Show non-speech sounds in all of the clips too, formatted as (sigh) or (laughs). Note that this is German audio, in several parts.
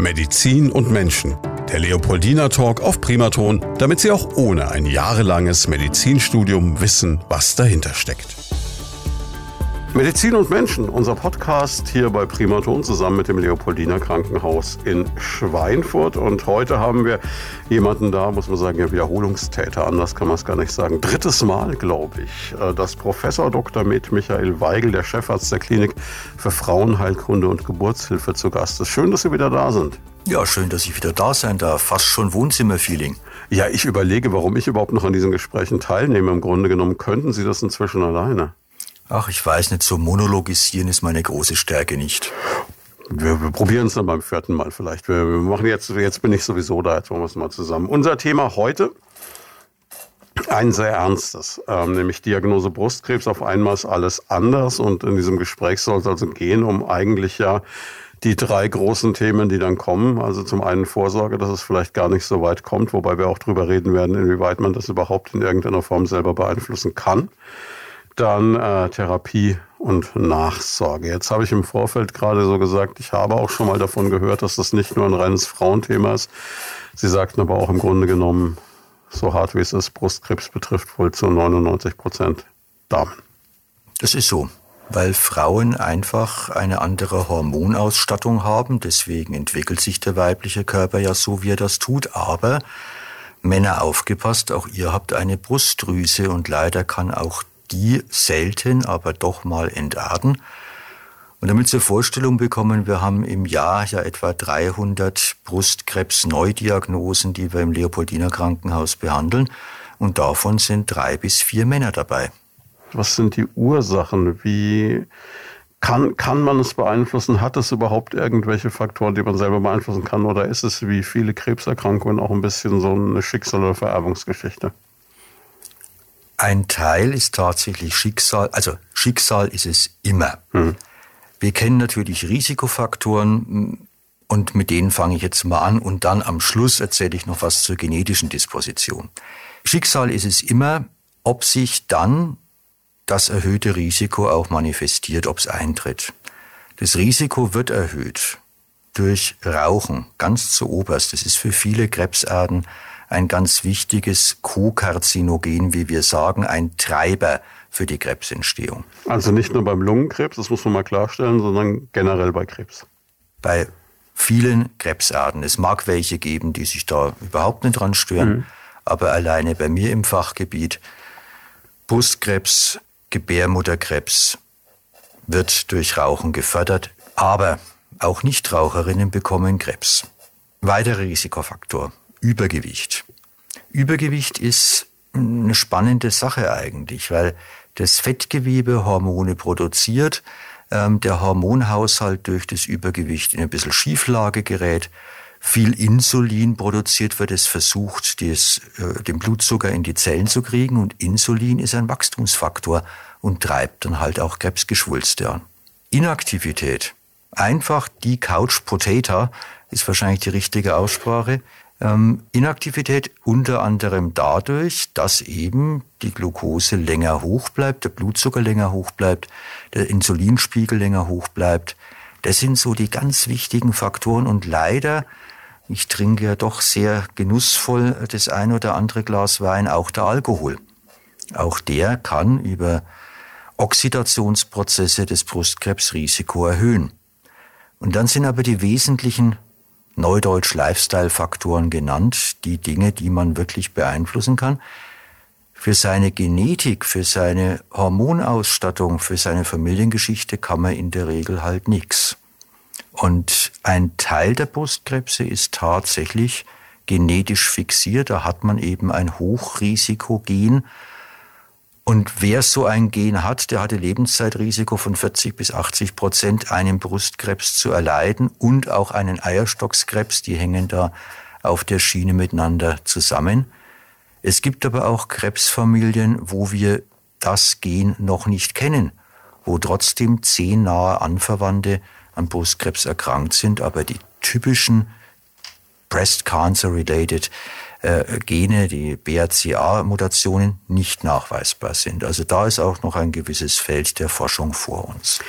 Medizin und Menschen. Der Leopoldina Talk auf Primaton, damit Sie auch ohne ein jahrelanges Medizinstudium wissen, was dahinter steckt. Medizin und Menschen, unser Podcast hier bei Primaton zusammen mit dem Leopoldiner Krankenhaus in Schweinfurt. Und heute haben wir jemanden da, muss man sagen, ja, Wiederholungstäter, anders kann man es gar nicht sagen. Drittes Mal, glaube ich, äh, dass Professor Dr. Med Michael Weigel, der Chefarzt der Klinik für Frauenheilkunde und Geburtshilfe zu Gast ist. Schön, dass Sie wieder da sind. Ja, schön, dass ich wieder da sein darf. Fast schon Wohnzimmerfeeling. Ja, ich überlege, warum ich überhaupt noch an diesen Gesprächen teilnehme. Im Grunde genommen könnten Sie das inzwischen alleine. Ach, ich weiß nicht, so monologisieren ist meine große Stärke nicht. Wir, wir probieren es dann beim vierten Mal vielleicht. Wir, wir, machen jetzt, jetzt bin ich sowieso da, jetzt machen wir es mal zusammen. Unser Thema heute, ein sehr ernstes, ähm, nämlich Diagnose Brustkrebs. Auf einmal ist alles anders und in diesem Gespräch soll es also gehen um eigentlich ja die drei großen Themen, die dann kommen. Also zum einen Vorsorge, dass es vielleicht gar nicht so weit kommt, wobei wir auch drüber reden werden, inwieweit man das überhaupt in irgendeiner Form selber beeinflussen kann dann äh, Therapie und Nachsorge. Jetzt habe ich im Vorfeld gerade so gesagt, ich habe auch schon mal davon gehört, dass das nicht nur ein reines Frauenthema ist. Sie sagten aber auch im Grunde genommen, so hart wie es ist, Brustkrebs betrifft wohl zu 99 Prozent Damen. Das ist so, weil Frauen einfach eine andere Hormonausstattung haben. Deswegen entwickelt sich der weibliche Körper ja so, wie er das tut. Aber Männer aufgepasst, auch ihr habt eine Brustdrüse und leider kann auch die selten, aber doch mal entarten. Und damit Sie eine Vorstellung bekommen, wir haben im Jahr ja etwa 300 Brustkrebs-Neudiagnosen, die wir im Leopoldiner Krankenhaus behandeln. Und davon sind drei bis vier Männer dabei. Was sind die Ursachen? Wie kann, kann man es beeinflussen? Hat es überhaupt irgendwelche Faktoren, die man selber beeinflussen kann? Oder ist es wie viele Krebserkrankungen auch ein bisschen so eine Schicksal- oder Vererbungsgeschichte? Ein Teil ist tatsächlich Schicksal, also Schicksal ist es immer. Mhm. Wir kennen natürlich Risikofaktoren und mit denen fange ich jetzt mal an und dann am Schluss erzähle ich noch was zur genetischen Disposition. Schicksal ist es immer, ob sich dann das erhöhte Risiko auch manifestiert, ob es eintritt. Das Risiko wird erhöht durch Rauchen, ganz zu oberst. Das ist für viele Krebsarten ein ganz wichtiges Co-Karzinogen, wie wir sagen, ein Treiber für die Krebsentstehung. Also nicht nur beim Lungenkrebs, das muss man mal klarstellen, sondern generell bei Krebs. Bei vielen Krebsarten. Es mag welche geben, die sich da überhaupt nicht dran stören, mhm. aber alleine bei mir im Fachgebiet Brustkrebs, Gebärmutterkrebs wird durch Rauchen gefördert, aber auch Nichtraucherinnen bekommen Krebs. Weiterer Risikofaktor. Übergewicht. Übergewicht ist eine spannende Sache eigentlich, weil das Fettgewebe Hormone produziert, ähm, der Hormonhaushalt durch das Übergewicht in ein bisschen Schieflage gerät, viel Insulin produziert wird, es versucht, des, äh, den Blutzucker in die Zellen zu kriegen und Insulin ist ein Wachstumsfaktor und treibt dann halt auch Krebsgeschwulste an. Inaktivität. Einfach die Couch Potato ist wahrscheinlich die richtige Aussprache. Ähm, Inaktivität unter anderem dadurch, dass eben die Glucose länger hoch bleibt, der Blutzucker länger hoch bleibt, der Insulinspiegel länger hoch bleibt. Das sind so die ganz wichtigen Faktoren und leider, ich trinke ja doch sehr genussvoll das ein oder andere Glas Wein, auch der Alkohol. Auch der kann über Oxidationsprozesse das Brustkrebsrisiko erhöhen. Und dann sind aber die wesentlichen Neudeutsch Lifestyle-Faktoren genannt, die Dinge, die man wirklich beeinflussen kann. Für seine Genetik, für seine Hormonausstattung, für seine Familiengeschichte kann man in der Regel halt nichts. Und ein Teil der Brustkrebse ist tatsächlich genetisch fixiert. Da hat man eben ein Hochrisikogen, und wer so ein Gen hat, der hat ein Lebenszeitrisiko von 40 bis 80 Prozent, einen Brustkrebs zu erleiden und auch einen Eierstockskrebs. Die hängen da auf der Schiene miteinander zusammen. Es gibt aber auch Krebsfamilien, wo wir das Gen noch nicht kennen, wo trotzdem zehn nahe Anverwandte an Brustkrebs erkrankt sind, aber die typischen Breast Cancer Related äh, Gene, die BRCA-Mutationen, nicht nachweisbar sind. Also da ist auch noch ein gewisses Feld der Forschung vor uns.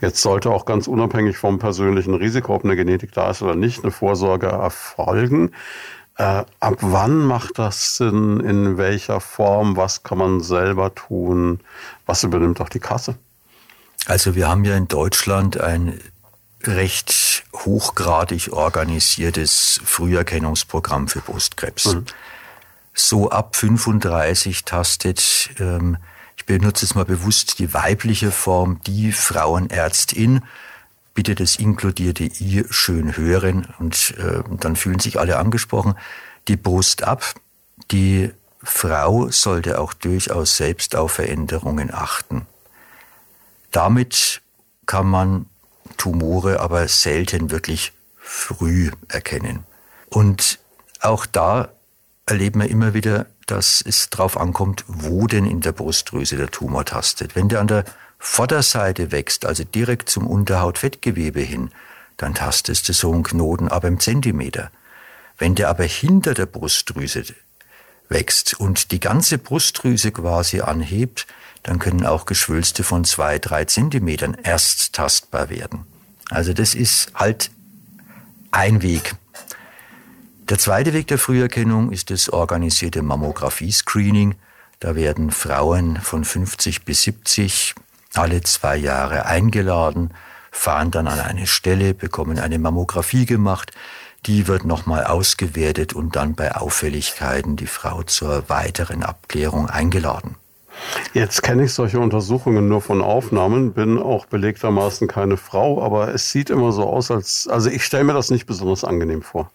Jetzt sollte auch ganz unabhängig vom persönlichen Risiko, ob eine Genetik da ist oder nicht, eine Vorsorge erfolgen. Äh, ab wann macht das Sinn? In welcher Form? Was kann man selber tun? Was übernimmt auch die Kasse? Also wir haben ja in Deutschland ein recht hochgradig organisiertes Früherkennungsprogramm für Brustkrebs. Mhm. So ab 35 tastet ähm, benutze jetzt mal bewusst die weibliche Form, die Frauenärztin. Bitte das inkludierte I schön hören und äh, dann fühlen sich alle angesprochen. Die Brust ab. Die Frau sollte auch durchaus selbst auf Veränderungen achten. Damit kann man Tumore aber selten wirklich früh erkennen. Und auch da erleben wir immer wieder dass es darauf ankommt, wo denn in der Brustdrüse der Tumor tastet. Wenn der an der Vorderseite wächst, also direkt zum Unterhautfettgewebe hin, dann tastest du so einen Knoten aber im Zentimeter. Wenn der aber hinter der Brustdrüse wächst und die ganze Brustdrüse quasi anhebt, dann können auch Geschwülste von zwei, drei Zentimetern erst tastbar werden. Also das ist halt ein Weg. Der zweite Weg der Früherkennung ist das organisierte Mammographie-Screening. Da werden Frauen von 50 bis 70 alle zwei Jahre eingeladen, fahren dann an eine Stelle, bekommen eine Mammographie gemacht. Die wird nochmal ausgewertet und dann bei Auffälligkeiten die Frau zur weiteren Abklärung eingeladen. Jetzt kenne ich solche Untersuchungen nur von Aufnahmen, bin auch belegtermaßen keine Frau, aber es sieht immer so aus, als, also ich stelle mir das nicht besonders angenehm vor.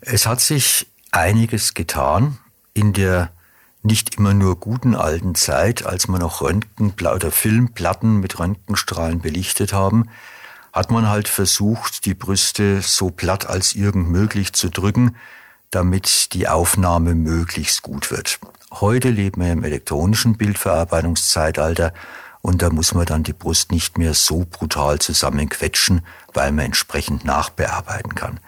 Es hat sich einiges getan in der nicht immer nur guten alten Zeit, als man noch Röntgen oder Filmplatten mit Röntgenstrahlen belichtet haben, hat man halt versucht, die Brüste so platt als irgend möglich zu drücken, damit die Aufnahme möglichst gut wird. Heute leben wir im elektronischen Bildverarbeitungszeitalter und da muss man dann die Brust nicht mehr so brutal zusammenquetschen, weil man entsprechend nachbearbeiten kann.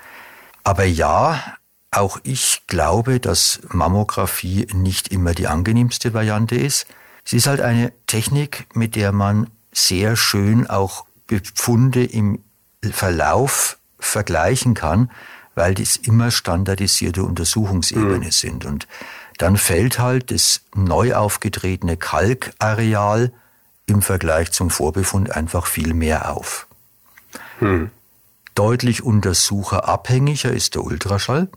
Aber ja, auch ich glaube, dass Mammographie nicht immer die angenehmste Variante ist. Sie ist halt eine Technik, mit der man sehr schön auch Befunde im Verlauf vergleichen kann, weil dies immer standardisierte Untersuchungsebene mhm. sind. Und dann fällt halt das neu aufgetretene Kalkareal im Vergleich zum Vorbefund einfach viel mehr auf. Mhm. Deutlich untersucherabhängiger ist der Ultraschall.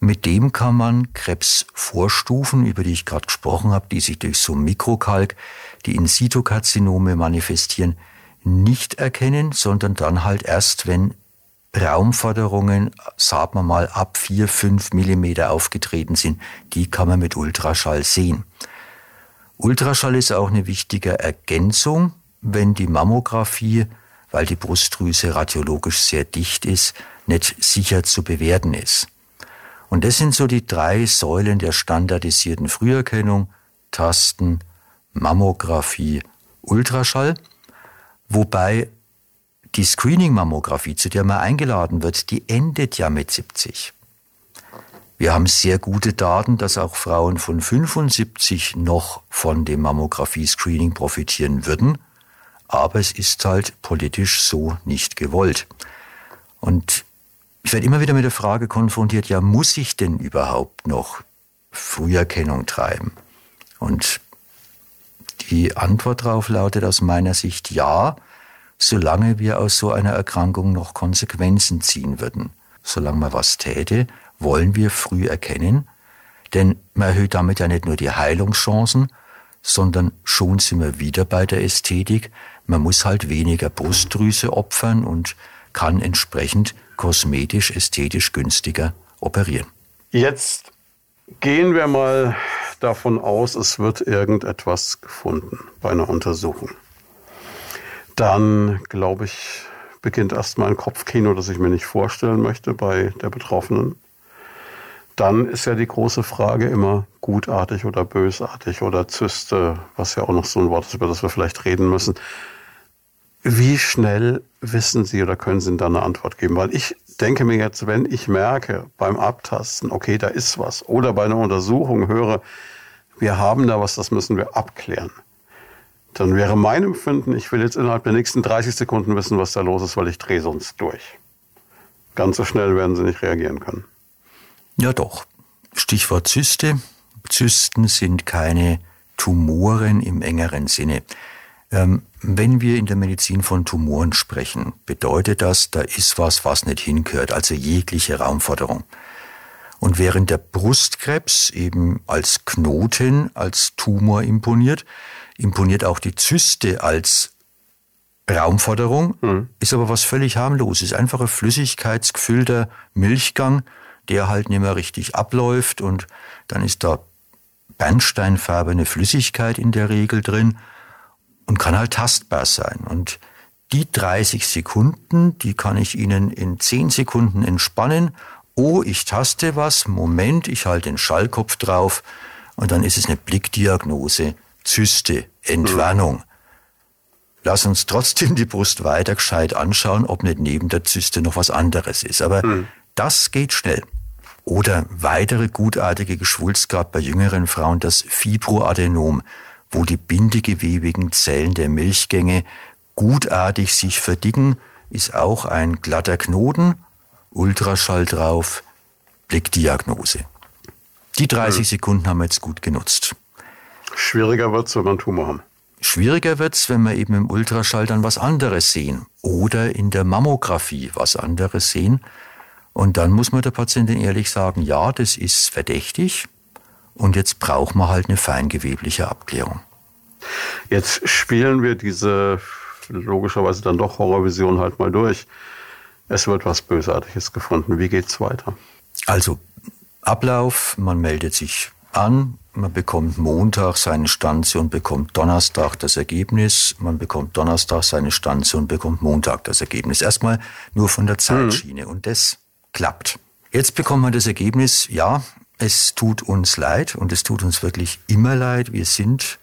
Mit dem kann man Krebsvorstufen, über die ich gerade gesprochen habe, die sich durch so Mikrokalk, die In-situ-Karzinome manifestieren, nicht erkennen, sondern dann halt erst, wenn Raumforderungen, sagen wir mal, ab 4, 5 Millimeter aufgetreten sind, die kann man mit Ultraschall sehen. Ultraschall ist auch eine wichtige Ergänzung, wenn die Mammographie weil die Brustdrüse radiologisch sehr dicht ist, nicht sicher zu bewerten ist. Und das sind so die drei Säulen der standardisierten Früherkennung, Tasten, Mammographie, Ultraschall, wobei die Screening-Mammographie, zu der man eingeladen wird, die endet ja mit 70. Wir haben sehr gute Daten, dass auch Frauen von 75 noch von dem Mammographie-Screening profitieren würden aber es ist halt politisch so nicht gewollt. Und ich werde immer wieder mit der Frage konfrontiert, ja, muss ich denn überhaupt noch Früherkennung treiben? Und die Antwort darauf lautet aus meiner Sicht ja, solange wir aus so einer Erkrankung noch Konsequenzen ziehen würden. Solange man was täte, wollen wir früh erkennen, denn man erhöht damit ja nicht nur die Heilungschancen, sondern schon sind wir wieder bei der Ästhetik, man muss halt weniger Brustdrüse opfern und kann entsprechend kosmetisch, ästhetisch günstiger operieren. Jetzt gehen wir mal davon aus, es wird irgendetwas gefunden bei einer Untersuchung. Dann, glaube ich, beginnt erstmal ein Kopfkino, das ich mir nicht vorstellen möchte bei der Betroffenen. Dann ist ja die große Frage immer gutartig oder bösartig oder Zyste, was ja auch noch so ein Wort ist, über das wir vielleicht reden müssen. Wie schnell wissen Sie oder können Sie da eine Antwort geben? Weil ich denke mir jetzt, wenn ich merke beim Abtasten, okay, da ist was, oder bei einer Untersuchung höre, wir haben da was, das müssen wir abklären, dann wäre mein Empfinden, ich will jetzt innerhalb der nächsten 30 Sekunden wissen, was da los ist, weil ich drehe sonst durch. Ganz so schnell werden sie nicht reagieren können. Ja doch. Stichwort Zyste. Zysten sind keine Tumoren im engeren Sinne. Ähm, wenn wir in der Medizin von Tumoren sprechen, bedeutet das, da ist was, was nicht hingehört, also jegliche Raumforderung. Und während der Brustkrebs eben als Knoten, als Tumor imponiert, imponiert auch die Zyste als Raumforderung, mhm. ist aber was völlig harmloses. Einfach ein flüssigkeitsgefüllter Milchgang, der halt nicht mehr richtig abläuft und dann ist da bernsteinfarbene Flüssigkeit in der Regel drin und kann halt tastbar sein. Und die 30 Sekunden, die kann ich Ihnen in 10 Sekunden entspannen. Oh, ich taste was, Moment, ich halte den Schallkopf drauf und dann ist es eine Blickdiagnose, Zyste, Entwarnung. Lass uns trotzdem die Brust weiter gescheit anschauen, ob nicht neben der Zyste noch was anderes ist. Aber mhm. das geht schnell. Oder weitere gutartige Geschwulst gab bei jüngeren Frauen das Fibroadenom, wo die bindegewebigen Zellen der Milchgänge gutartig sich verdicken, ist auch ein glatter Knoten, Ultraschall drauf, Blickdiagnose. Die 30 mhm. Sekunden haben wir jetzt gut genutzt. Schwieriger wird's, wenn wir einen Tumor haben. Schwieriger wird's, wenn wir eben im Ultraschall dann was anderes sehen oder in der Mammographie was anderes sehen. Und dann muss man der Patientin ehrlich sagen, ja, das ist verdächtig und jetzt brauchen wir halt eine feingewebliche Abklärung. Jetzt spielen wir diese logischerweise dann doch Horrorvision halt mal durch. Es wird was Bösartiges gefunden. Wie geht's weiter? Also Ablauf, man meldet sich an, man bekommt Montag seine Stanze und bekommt Donnerstag das Ergebnis. Man bekommt Donnerstag seine Stanze und bekommt Montag das Ergebnis. Erstmal nur von der Zeitschiene. Mhm. Und das klappt. Jetzt bekommt man das Ergebnis, ja, es tut uns leid und es tut uns wirklich immer leid. Wir sind,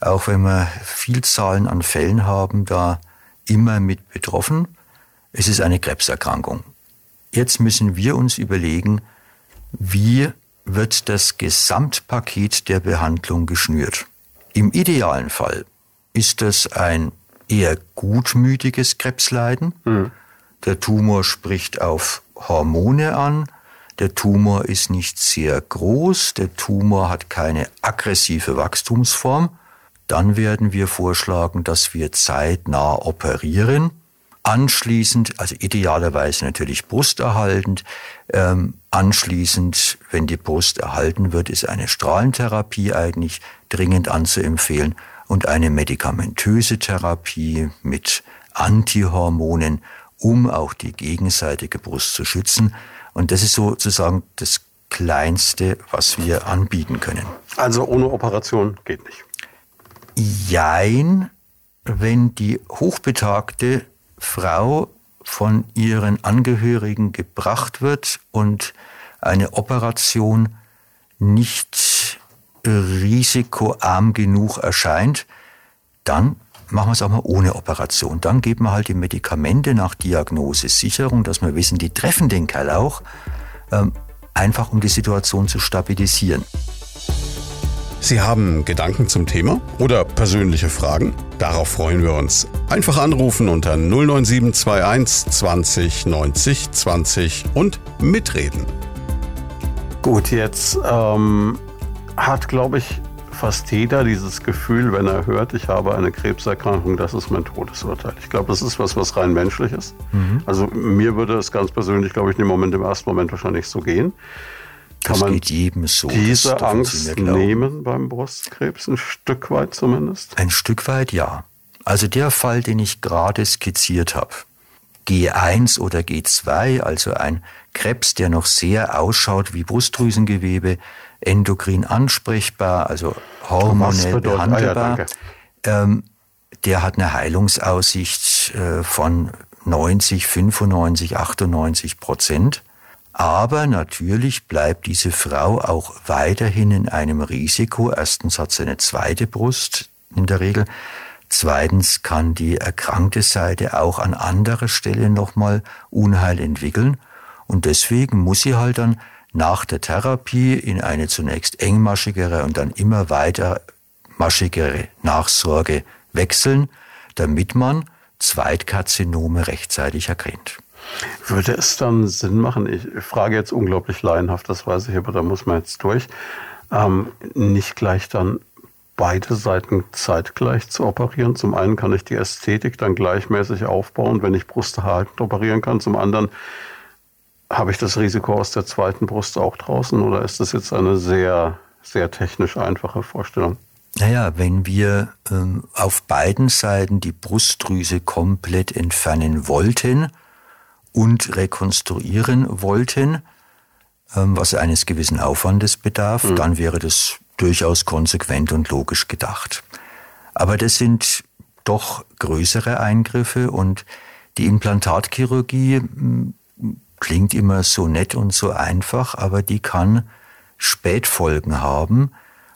auch wenn wir Vielzahlen an Fällen haben, da immer mit betroffen. Es ist eine Krebserkrankung. Jetzt müssen wir uns überlegen, wie wird das Gesamtpaket der Behandlung geschnürt. Im idealen Fall ist das ein eher gutmütiges Krebsleiden. Mhm. Der Tumor spricht auf Hormone an. Der Tumor ist nicht sehr groß. Der Tumor hat keine aggressive Wachstumsform. Dann werden wir vorschlagen, dass wir zeitnah operieren. Anschließend, also idealerweise natürlich brusterhaltend, ähm, anschließend, wenn die Brust erhalten wird, ist eine Strahlentherapie eigentlich dringend anzuempfehlen und eine medikamentöse Therapie mit Antihormonen um auch die gegenseitige Brust zu schützen. Und das ist sozusagen das Kleinste, was wir anbieten können. Also ohne Operation geht nicht. Jein, wenn die hochbetagte Frau von ihren Angehörigen gebracht wird und eine Operation nicht risikoarm genug erscheint, dann machen wir es auch mal ohne Operation. Dann geben wir halt die Medikamente nach Diagnose, Sicherung, dass wir wissen, die treffen den Kerl auch, ähm, einfach um die Situation zu stabilisieren. Sie haben Gedanken zum Thema oder persönliche Fragen? Darauf freuen wir uns. Einfach anrufen unter 09721 20 90 20 und mitreden. Gut, jetzt ähm, hat, glaube ich, fast jeder dieses Gefühl, wenn er hört, ich habe eine Krebserkrankung, das ist mein Todesurteil. Ich glaube, das ist was, was rein menschlich ist. Mhm. Also mir würde es ganz persönlich, glaube ich, im Moment, im ersten Moment wahrscheinlich so gehen. Kann das man jedem so. diese Angst nehmen beim Brustkrebs, ein Stück weit zumindest? Ein Stück weit ja. Also der Fall, den ich gerade skizziert habe, G1 oder G2, also ein Krebs, der noch sehr ausschaut wie Brustdrüsengewebe, endokrin ansprechbar, also hormonell behandelbar. Ah, ja, ähm, der hat eine Heilungsaussicht äh, von 90, 95, 98 Prozent. Aber natürlich bleibt diese Frau auch weiterhin in einem Risiko. Erstens hat sie eine zweite Brust in der Regel. Zweitens kann die erkrankte Seite auch an anderer Stelle nochmal Unheil entwickeln. Und deswegen muss sie halt dann nach der Therapie in eine zunächst engmaschigere und dann immer weiter maschigere Nachsorge wechseln, damit man Zweitkarzinome rechtzeitig erkennt. Würde es dann Sinn machen, ich frage jetzt unglaublich laienhaft, das weiß ich, aber da muss man jetzt durch, ähm, nicht gleich dann beide Seiten zeitgleich zu operieren. Zum einen kann ich die Ästhetik dann gleichmäßig aufbauen, wenn ich brusterhaltend operieren kann. Zum anderen habe ich das Risiko aus der zweiten Brust auch draußen oder ist das jetzt eine sehr, sehr technisch einfache Vorstellung? Naja, wenn wir ähm, auf beiden Seiten die Brustdrüse komplett entfernen wollten und rekonstruieren wollten, ähm, was eines gewissen Aufwandes bedarf, mhm. dann wäre das durchaus konsequent und logisch gedacht. Aber das sind doch größere Eingriffe und die Implantatchirurgie hm, klingt immer so nett und so einfach, aber die kann Spätfolgen haben.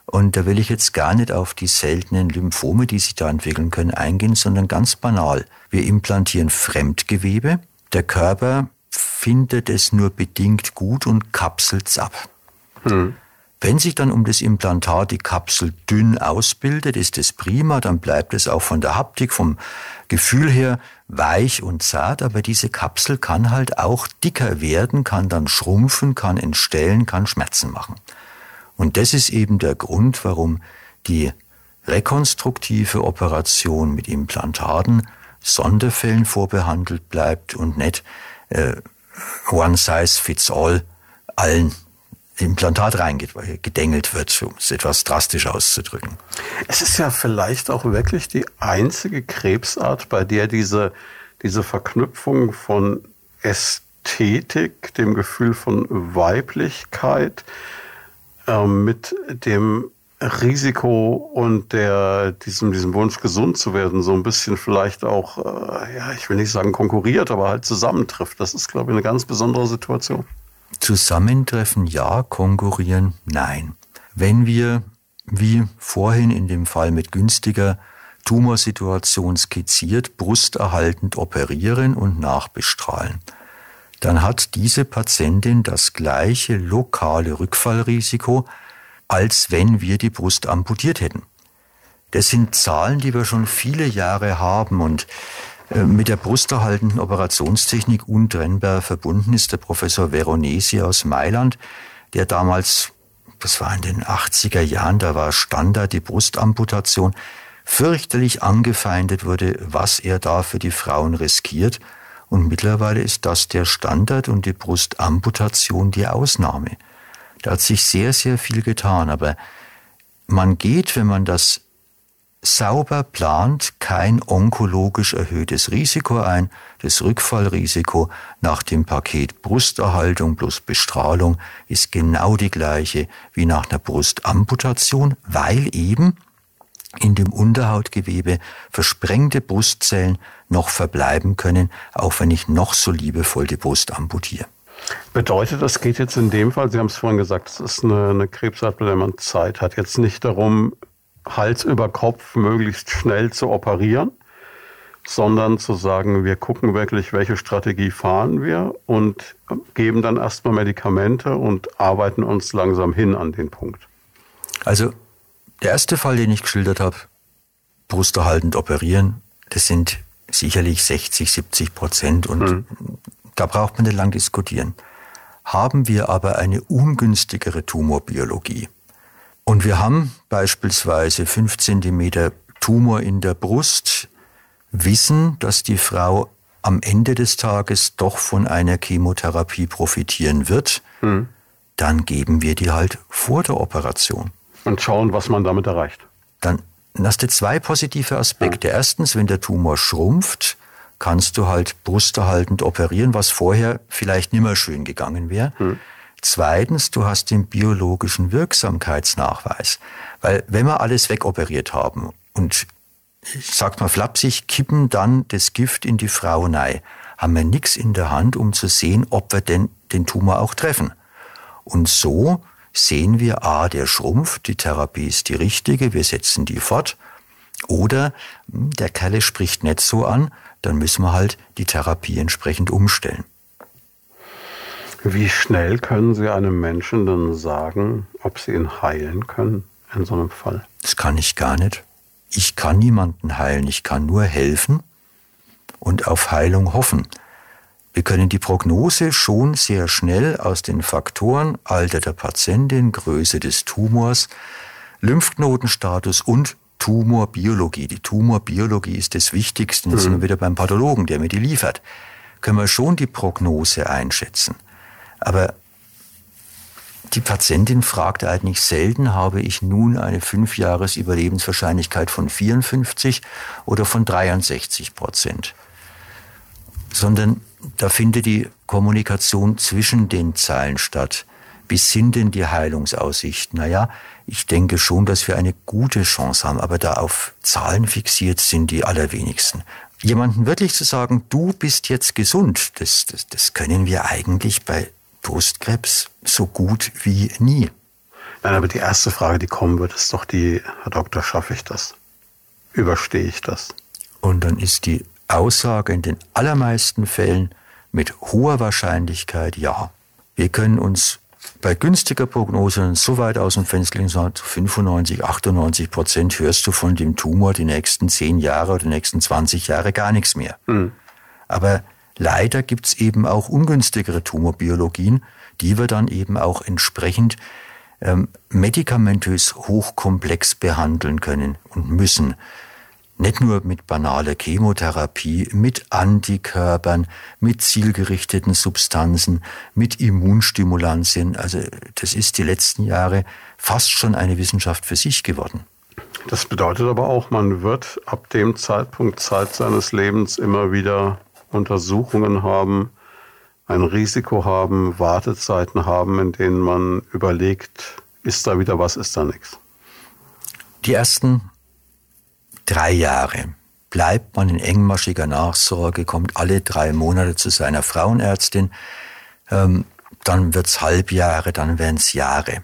Und da will ich jetzt gar nicht auf die seltenen Lymphome, die sich da entwickeln können, eingehen, sondern ganz banal. Wir implantieren Fremdgewebe. Der Körper findet es nur bedingt gut und kapselt's ab. Hm. Wenn sich dann um das Implantat die Kapsel dünn ausbildet, ist es prima, dann bleibt es auch von der Haptik, vom Gefühl her weich und zart, aber diese Kapsel kann halt auch dicker werden, kann dann schrumpfen, kann entstellen, kann Schmerzen machen. Und das ist eben der Grund, warum die rekonstruktive Operation mit Implantaten Sonderfällen vorbehandelt bleibt und nicht äh, one size fits all allen Implantat reingedengelt wird, um es etwas drastisch auszudrücken. Es ist ja vielleicht auch wirklich die einzige Krebsart, bei der diese, diese Verknüpfung von Ästhetik, dem Gefühl von Weiblichkeit äh, mit dem Risiko und der, diesem, diesem Wunsch, gesund zu werden, so ein bisschen vielleicht auch, äh, ja, ich will nicht sagen konkurriert, aber halt zusammentrifft. Das ist, glaube ich, eine ganz besondere Situation. Zusammentreffen ja, konkurrieren nein. Wenn wir, wie vorhin in dem Fall mit günstiger Tumorsituation skizziert, brusterhaltend operieren und nachbestrahlen, dann hat diese Patientin das gleiche lokale Rückfallrisiko, als wenn wir die Brust amputiert hätten. Das sind Zahlen, die wir schon viele Jahre haben und mit der brusterhaltenden Operationstechnik untrennbar verbunden ist der Professor Veronesi aus Mailand, der damals, das war in den 80er Jahren, da war Standard die Brustamputation, fürchterlich angefeindet wurde, was er da für die Frauen riskiert. Und mittlerweile ist das der Standard und die Brustamputation die Ausnahme. Da hat sich sehr, sehr viel getan, aber man geht, wenn man das sauber plant, kein onkologisch erhöhtes Risiko ein. Das Rückfallrisiko nach dem Paket Brusterhaltung plus Bestrahlung ist genau die gleiche wie nach einer Brustamputation, weil eben in dem Unterhautgewebe versprengte Brustzellen noch verbleiben können, auch wenn ich noch so liebevoll die Brust amputiere. Bedeutet, das geht jetzt in dem Fall, Sie haben es vorhin gesagt, es ist eine, eine Krebsart, bei der man Zeit hat, jetzt nicht darum, Hals über Kopf möglichst schnell zu operieren, sondern zu sagen, wir gucken wirklich, welche Strategie fahren wir und geben dann erstmal Medikamente und arbeiten uns langsam hin an den Punkt. Also der erste Fall, den ich geschildert habe, brusterhaltend operieren, das sind sicherlich 60, 70 Prozent und hm. da braucht man nicht lang diskutieren. Haben wir aber eine ungünstigere Tumorbiologie, und wir haben beispielsweise 5 cm Tumor in der Brust, wissen, dass die Frau am Ende des Tages doch von einer Chemotherapie profitieren wird, mhm. dann geben wir die halt vor der Operation. Und schauen, was man damit erreicht. Dann hast du zwei positive Aspekte. Ja. Erstens, wenn der Tumor schrumpft, kannst du halt brusterhaltend operieren, was vorher vielleicht nimmer schön gegangen wäre. Mhm. Zweitens, du hast den biologischen Wirksamkeitsnachweis. Weil wenn wir alles wegoperiert haben und ich sag mal flapsig, kippen dann das Gift in die Frau rein, haben wir nichts in der Hand, um zu sehen, ob wir denn den Tumor auch treffen. Und so sehen wir, ah, der schrumpft, die Therapie ist die richtige, wir setzen die fort. Oder hm, der Kerle spricht nicht so an, dann müssen wir halt die Therapie entsprechend umstellen. Wie schnell können Sie einem Menschen dann sagen, ob Sie ihn heilen können? in so einem Fall? Das kann ich gar nicht. Ich kann niemanden heilen, ich kann nur helfen und auf Heilung hoffen. Wir können die Prognose schon sehr schnell aus den Faktoren Alter der Patientin, Größe des Tumors, Lymphknotenstatus und Tumorbiologie. Die Tumorbiologie ist das Wichtigste. Jetzt mhm. sind wir wieder beim Pathologen, der mir die liefert. Können wir schon die Prognose einschätzen. Aber die Patientin fragt eigentlich selten, habe ich nun eine Fünfjahres-Überlebenswahrscheinlichkeit von 54 oder von 63 Prozent. Sondern da findet die Kommunikation zwischen den Zeilen statt. Wie sind denn die Heilungsaussichten? Naja, ich denke schon, dass wir eine gute Chance haben, aber da auf Zahlen fixiert sind die allerwenigsten. Jemanden wirklich zu sagen, du bist jetzt gesund, das, das, das können wir eigentlich bei Brustkrebs so gut wie nie. Nein, aber die erste Frage, die kommen wird, ist doch die, Herr Doktor, schaffe ich das? Überstehe ich das? Und dann ist die Aussage in den allermeisten Fällen mit hoher Wahrscheinlichkeit ja. Wir können uns bei günstiger Prognose so weit aus dem Fenster legen, zu 95, 98 Prozent hörst du von dem Tumor die nächsten 10 Jahre oder die nächsten 20 Jahre gar nichts mehr. Mhm. Aber leider gibt's eben auch ungünstigere Tumorbiologien, die wir dann eben auch entsprechend ähm, medikamentös hochkomplex behandeln können und müssen. Nicht nur mit banaler Chemotherapie, mit Antikörpern, mit zielgerichteten Substanzen, mit Immunstimulantien. Also das ist die letzten Jahre fast schon eine Wissenschaft für sich geworden. Das bedeutet aber auch, man wird ab dem Zeitpunkt Zeit seines Lebens immer wieder Untersuchungen haben, ein Risiko haben, Wartezeiten haben, in denen man überlegt, ist da wieder was, ist da nichts. Die ersten drei Jahre bleibt man in engmaschiger Nachsorge, kommt alle drei Monate zu seiner Frauenärztin, ähm, dann wird's Halbjahre, dann werden's Jahre.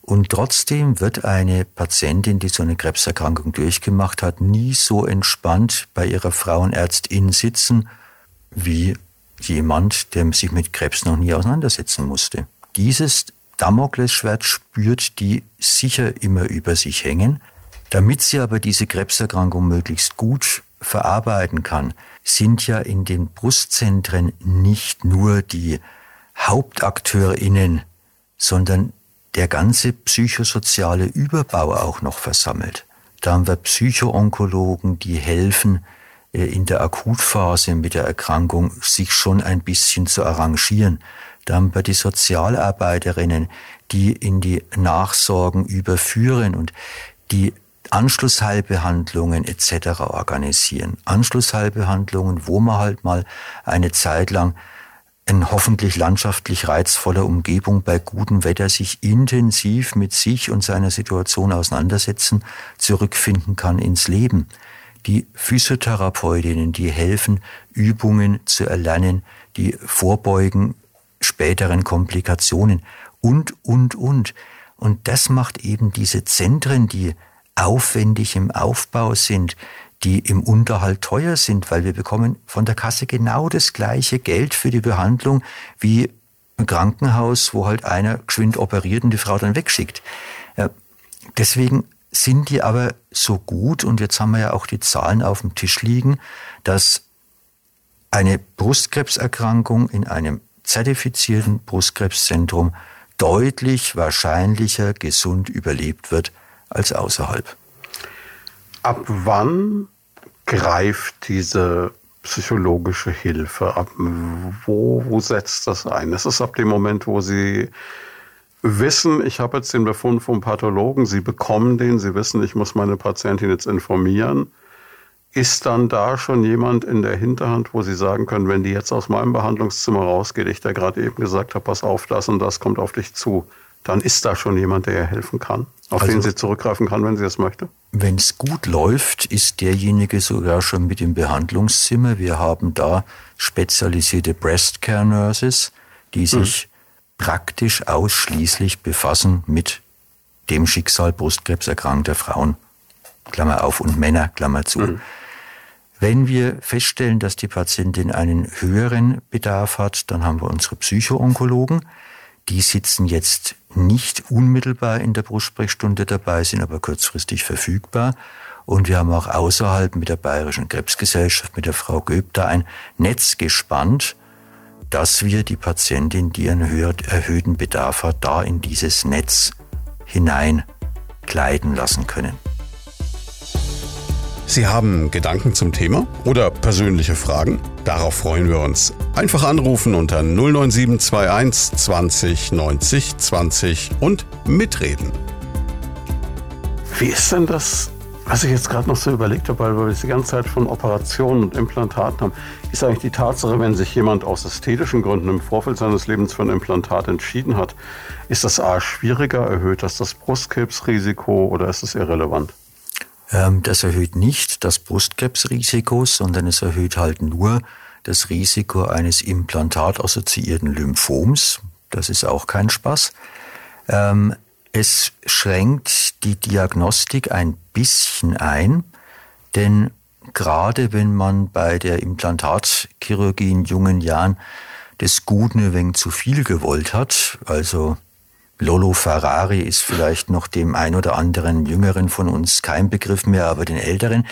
Und trotzdem wird eine Patientin, die so eine Krebserkrankung durchgemacht hat, nie so entspannt bei ihrer Frauenärztin sitzen wie jemand, der sich mit Krebs noch nie auseinandersetzen musste. Dieses Damoklesschwert spürt die sicher immer über sich hängen, damit sie aber diese Krebserkrankung möglichst gut verarbeiten kann, sind ja in den Brustzentren nicht nur die Hauptakteurinnen, sondern der ganze psychosoziale Überbau auch noch versammelt. Da haben wir Psychoonkologen, die helfen, in der Akutphase mit der Erkrankung sich schon ein bisschen zu arrangieren. Da haben wir die Sozialarbeiterinnen, die in die Nachsorgen überführen und die Anschlussheilbehandlungen etc. organisieren. Anschlussheilbehandlungen, wo man halt mal eine Zeit lang in hoffentlich landschaftlich reizvoller Umgebung bei gutem Wetter sich intensiv mit sich und seiner Situation auseinandersetzen, zurückfinden kann ins Leben. Die Physiotherapeutinnen, die helfen, Übungen zu erlernen, die vorbeugen späteren Komplikationen und, und, und. Und das macht eben diese Zentren, die aufwendig im Aufbau sind, die im Unterhalt teuer sind, weil wir bekommen von der Kasse genau das gleiche Geld für die Behandlung wie im Krankenhaus, wo halt einer geschwind operiert und die Frau dann wegschickt. Deswegen sind die aber so gut, und jetzt haben wir ja auch die Zahlen auf dem Tisch liegen, dass eine Brustkrebserkrankung in einem zertifizierten Brustkrebszentrum deutlich wahrscheinlicher gesund überlebt wird als außerhalb. Ab wann greift diese psychologische Hilfe? Ab wo, wo setzt das ein? Ist es ab dem Moment, wo Sie wissen, ich habe jetzt den Befund vom Pathologen, Sie bekommen den, Sie wissen, ich muss meine Patientin jetzt informieren. Ist dann da schon jemand in der Hinterhand, wo Sie sagen können, wenn die jetzt aus meinem Behandlungszimmer rausgeht, ich da gerade eben gesagt habe, pass auf, das und das kommt auf dich zu, dann ist da schon jemand, der ihr helfen kann? Auf also, den sie zurückgreifen kann, wenn sie es möchte? Wenn es gut läuft, ist derjenige sogar schon mit im Behandlungszimmer. Wir haben da spezialisierte Breast Care Nurses, die sich mhm. Praktisch ausschließlich befassen mit dem Schicksal brustkrebserkrankter Frauen. Klammer auf und Männer, Klammer zu. Mhm. Wenn wir feststellen, dass die Patientin einen höheren Bedarf hat, dann haben wir unsere Psychoonkologen, die sitzen jetzt nicht unmittelbar in der Brustsprechstunde dabei, sind aber kurzfristig verfügbar. Und wir haben auch außerhalb mit der Bayerischen Krebsgesellschaft, mit der Frau Göb, da ein Netz gespannt, dass wir die Patientin, die einen erhöhten Bedarf hat, da in dieses Netz hineinkleiden lassen können. Sie haben Gedanken zum Thema oder persönliche Fragen? Darauf freuen wir uns. Einfach anrufen unter 09721 20 90 20 und mitreden. Wie ist denn das was ich jetzt gerade noch so überlegt habe, weil wir die ganze Zeit von Operationen und Implantaten haben, ist eigentlich die Tatsache, wenn sich jemand aus ästhetischen Gründen im Vorfeld seines Lebens für ein Implantat entschieden hat, ist das A schwieriger, erhöht das das Brustkrebsrisiko oder ist es irrelevant? Ähm, das erhöht nicht das Brustkrebsrisiko, sondern es erhöht halt nur das Risiko eines implantatassoziierten Lymphoms. Das ist auch kein Spaß. Ähm, es schränkt die Diagnostik ein bisschen ein, denn gerade wenn man bei der Implantatchirurgie in jungen Jahren des Guten ein wenig zu viel gewollt hat, also Lolo Ferrari ist vielleicht noch dem ein oder anderen Jüngeren von uns kein Begriff mehr, aber den Älteren,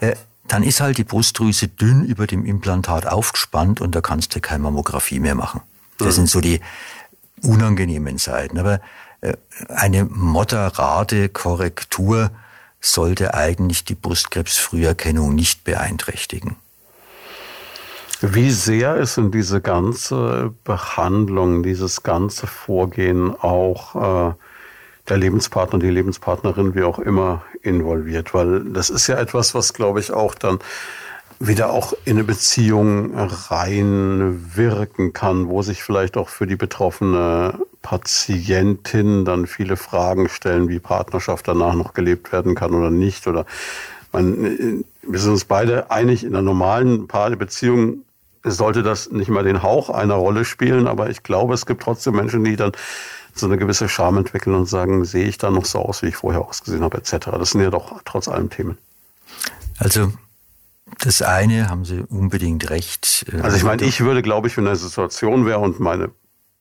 äh, dann ist halt die Brustdrüse dünn über dem Implantat aufgespannt und da kannst du keine Mammographie mehr machen. Das mhm. sind so die unangenehmen Seiten. Aber eine moderate Korrektur sollte eigentlich die Brustkrebsfrüherkennung nicht beeinträchtigen. Wie sehr ist in diese ganze Behandlung, dieses ganze Vorgehen auch äh, der Lebenspartner, die Lebenspartnerin, wie auch immer, involviert? Weil das ist ja etwas, was, glaube ich, auch dann wieder auch in eine Beziehung reinwirken kann, wo sich vielleicht auch für die betroffene Patientin dann viele Fragen stellen, wie Partnerschaft danach noch gelebt werden kann oder nicht. Oder man, wir sind uns beide einig, in einer normalen Paarbeziehung sollte das nicht mal den Hauch einer Rolle spielen, aber ich glaube, es gibt trotzdem Menschen, die dann so eine gewisse Scham entwickeln und sagen, sehe ich da noch so aus, wie ich vorher ausgesehen habe, etc. Das sind ja doch trotz allem Themen. Also das eine haben Sie unbedingt recht. Äh, also ich meine, ich würde, glaube ich, wenn eine Situation wäre und meine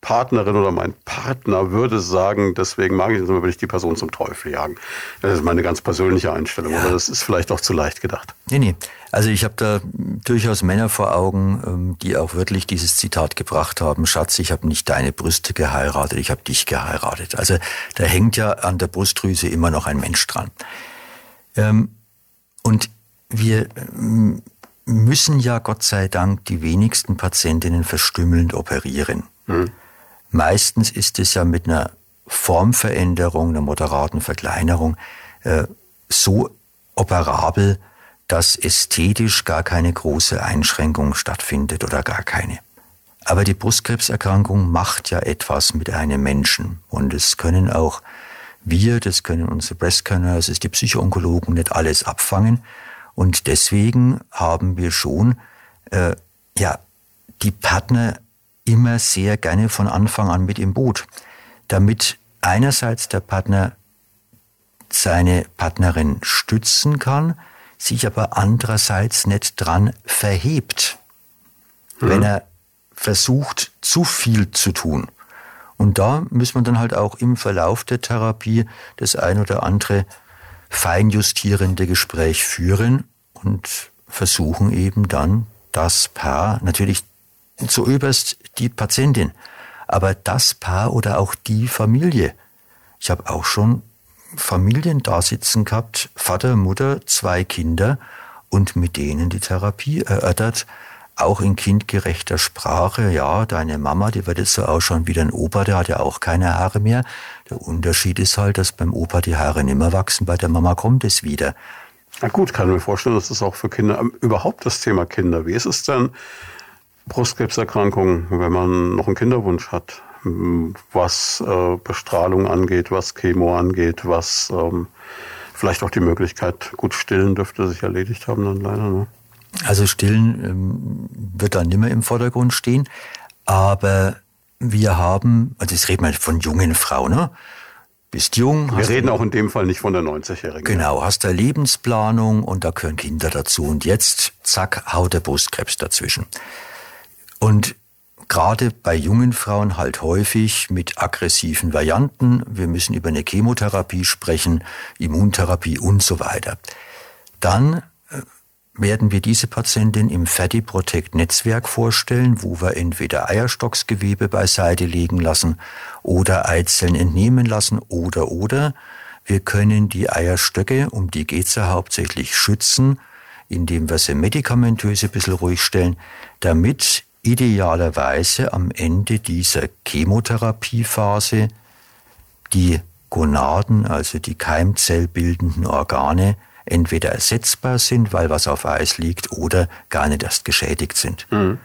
Partnerin oder mein Partner würde sagen, deswegen mag ich würde ich die Person zum Teufel jagen. Das ist meine ganz persönliche Einstellung, ja. aber das ist vielleicht auch zu leicht gedacht. Nee, nee. Also ich habe da durchaus Männer vor Augen, ähm, die auch wirklich dieses Zitat gebracht haben, Schatz, ich habe nicht deine Brüste geheiratet, ich habe dich geheiratet. Also da hängt ja an der Brustdrüse immer noch ein Mensch dran. Ähm, und wir ähm, müssen ja Gott sei Dank die wenigsten Patientinnen verstümmelnd operieren. Mhm. Meistens ist es ja mit einer Formveränderung, einer moderaten Verkleinerung äh, so operabel, dass ästhetisch gar keine große Einschränkung stattfindet oder gar keine. Aber die Brustkrebserkrankung macht ja etwas mit einem Menschen und es können auch wir, das können unsere Breastscanner, es ist die Psychoonkologen nicht alles abfangen. Und deswegen haben wir schon äh, ja die Partner immer sehr gerne von Anfang an mit im Boot, damit einerseits der Partner seine Partnerin stützen kann, sich aber andererseits nicht dran verhebt, mhm. wenn er versucht, zu viel zu tun. Und da muss man dann halt auch im Verlauf der Therapie das ein oder andere feinjustierende Gespräch führen und versuchen eben dann das Paar, natürlich zuoberst die Patientin, aber das Paar oder auch die Familie. Ich habe auch schon Familien da sitzen gehabt, Vater, Mutter, zwei Kinder und mit denen die Therapie erörtert, auch in kindgerechter Sprache. Ja, deine Mama, die wird jetzt so ausschauen wie dein Opa, der hat ja auch keine Haare mehr. Der Unterschied ist halt, dass beim Opa die Haare nimmer wachsen, bei der Mama kommt es wieder. Na gut, kann ich mir vorstellen, dass das auch für Kinder, überhaupt das Thema Kinder. Wie ist es denn, Brustkrebserkrankungen, wenn man noch einen Kinderwunsch hat, was äh, Bestrahlung angeht, was Chemo angeht, was ähm, vielleicht auch die Möglichkeit, gut stillen dürfte sich erledigt haben dann leider. Ne? Also stillen ähm, wird dann nimmer im Vordergrund stehen, aber wir haben, also jetzt reden wir von jungen Frauen, ne? bist jung. Wir reden auch in dem Fall nicht von der 90-Jährigen. Genau, hast eine Lebensplanung und da gehören Kinder dazu und jetzt, zack, haut der Brustkrebs dazwischen. Und gerade bei jungen Frauen halt häufig mit aggressiven Varianten. Wir müssen über eine Chemotherapie sprechen, Immuntherapie und so weiter. Dann äh, werden wir diese Patientin im Fatty Protect Netzwerk vorstellen, wo wir entweder Eierstocksgewebe beiseite legen lassen oder Eizellen entnehmen lassen oder oder wir können die Eierstöcke, um die geht's ja hauptsächlich, schützen, indem wir sie medikamentös ein bisschen ruhig stellen, damit idealerweise am Ende dieser Chemotherapiephase die Gonaden, also die keimzellbildenden Organe, entweder ersetzbar sind, weil was auf Eis liegt, oder gar nicht erst geschädigt sind. Mhm.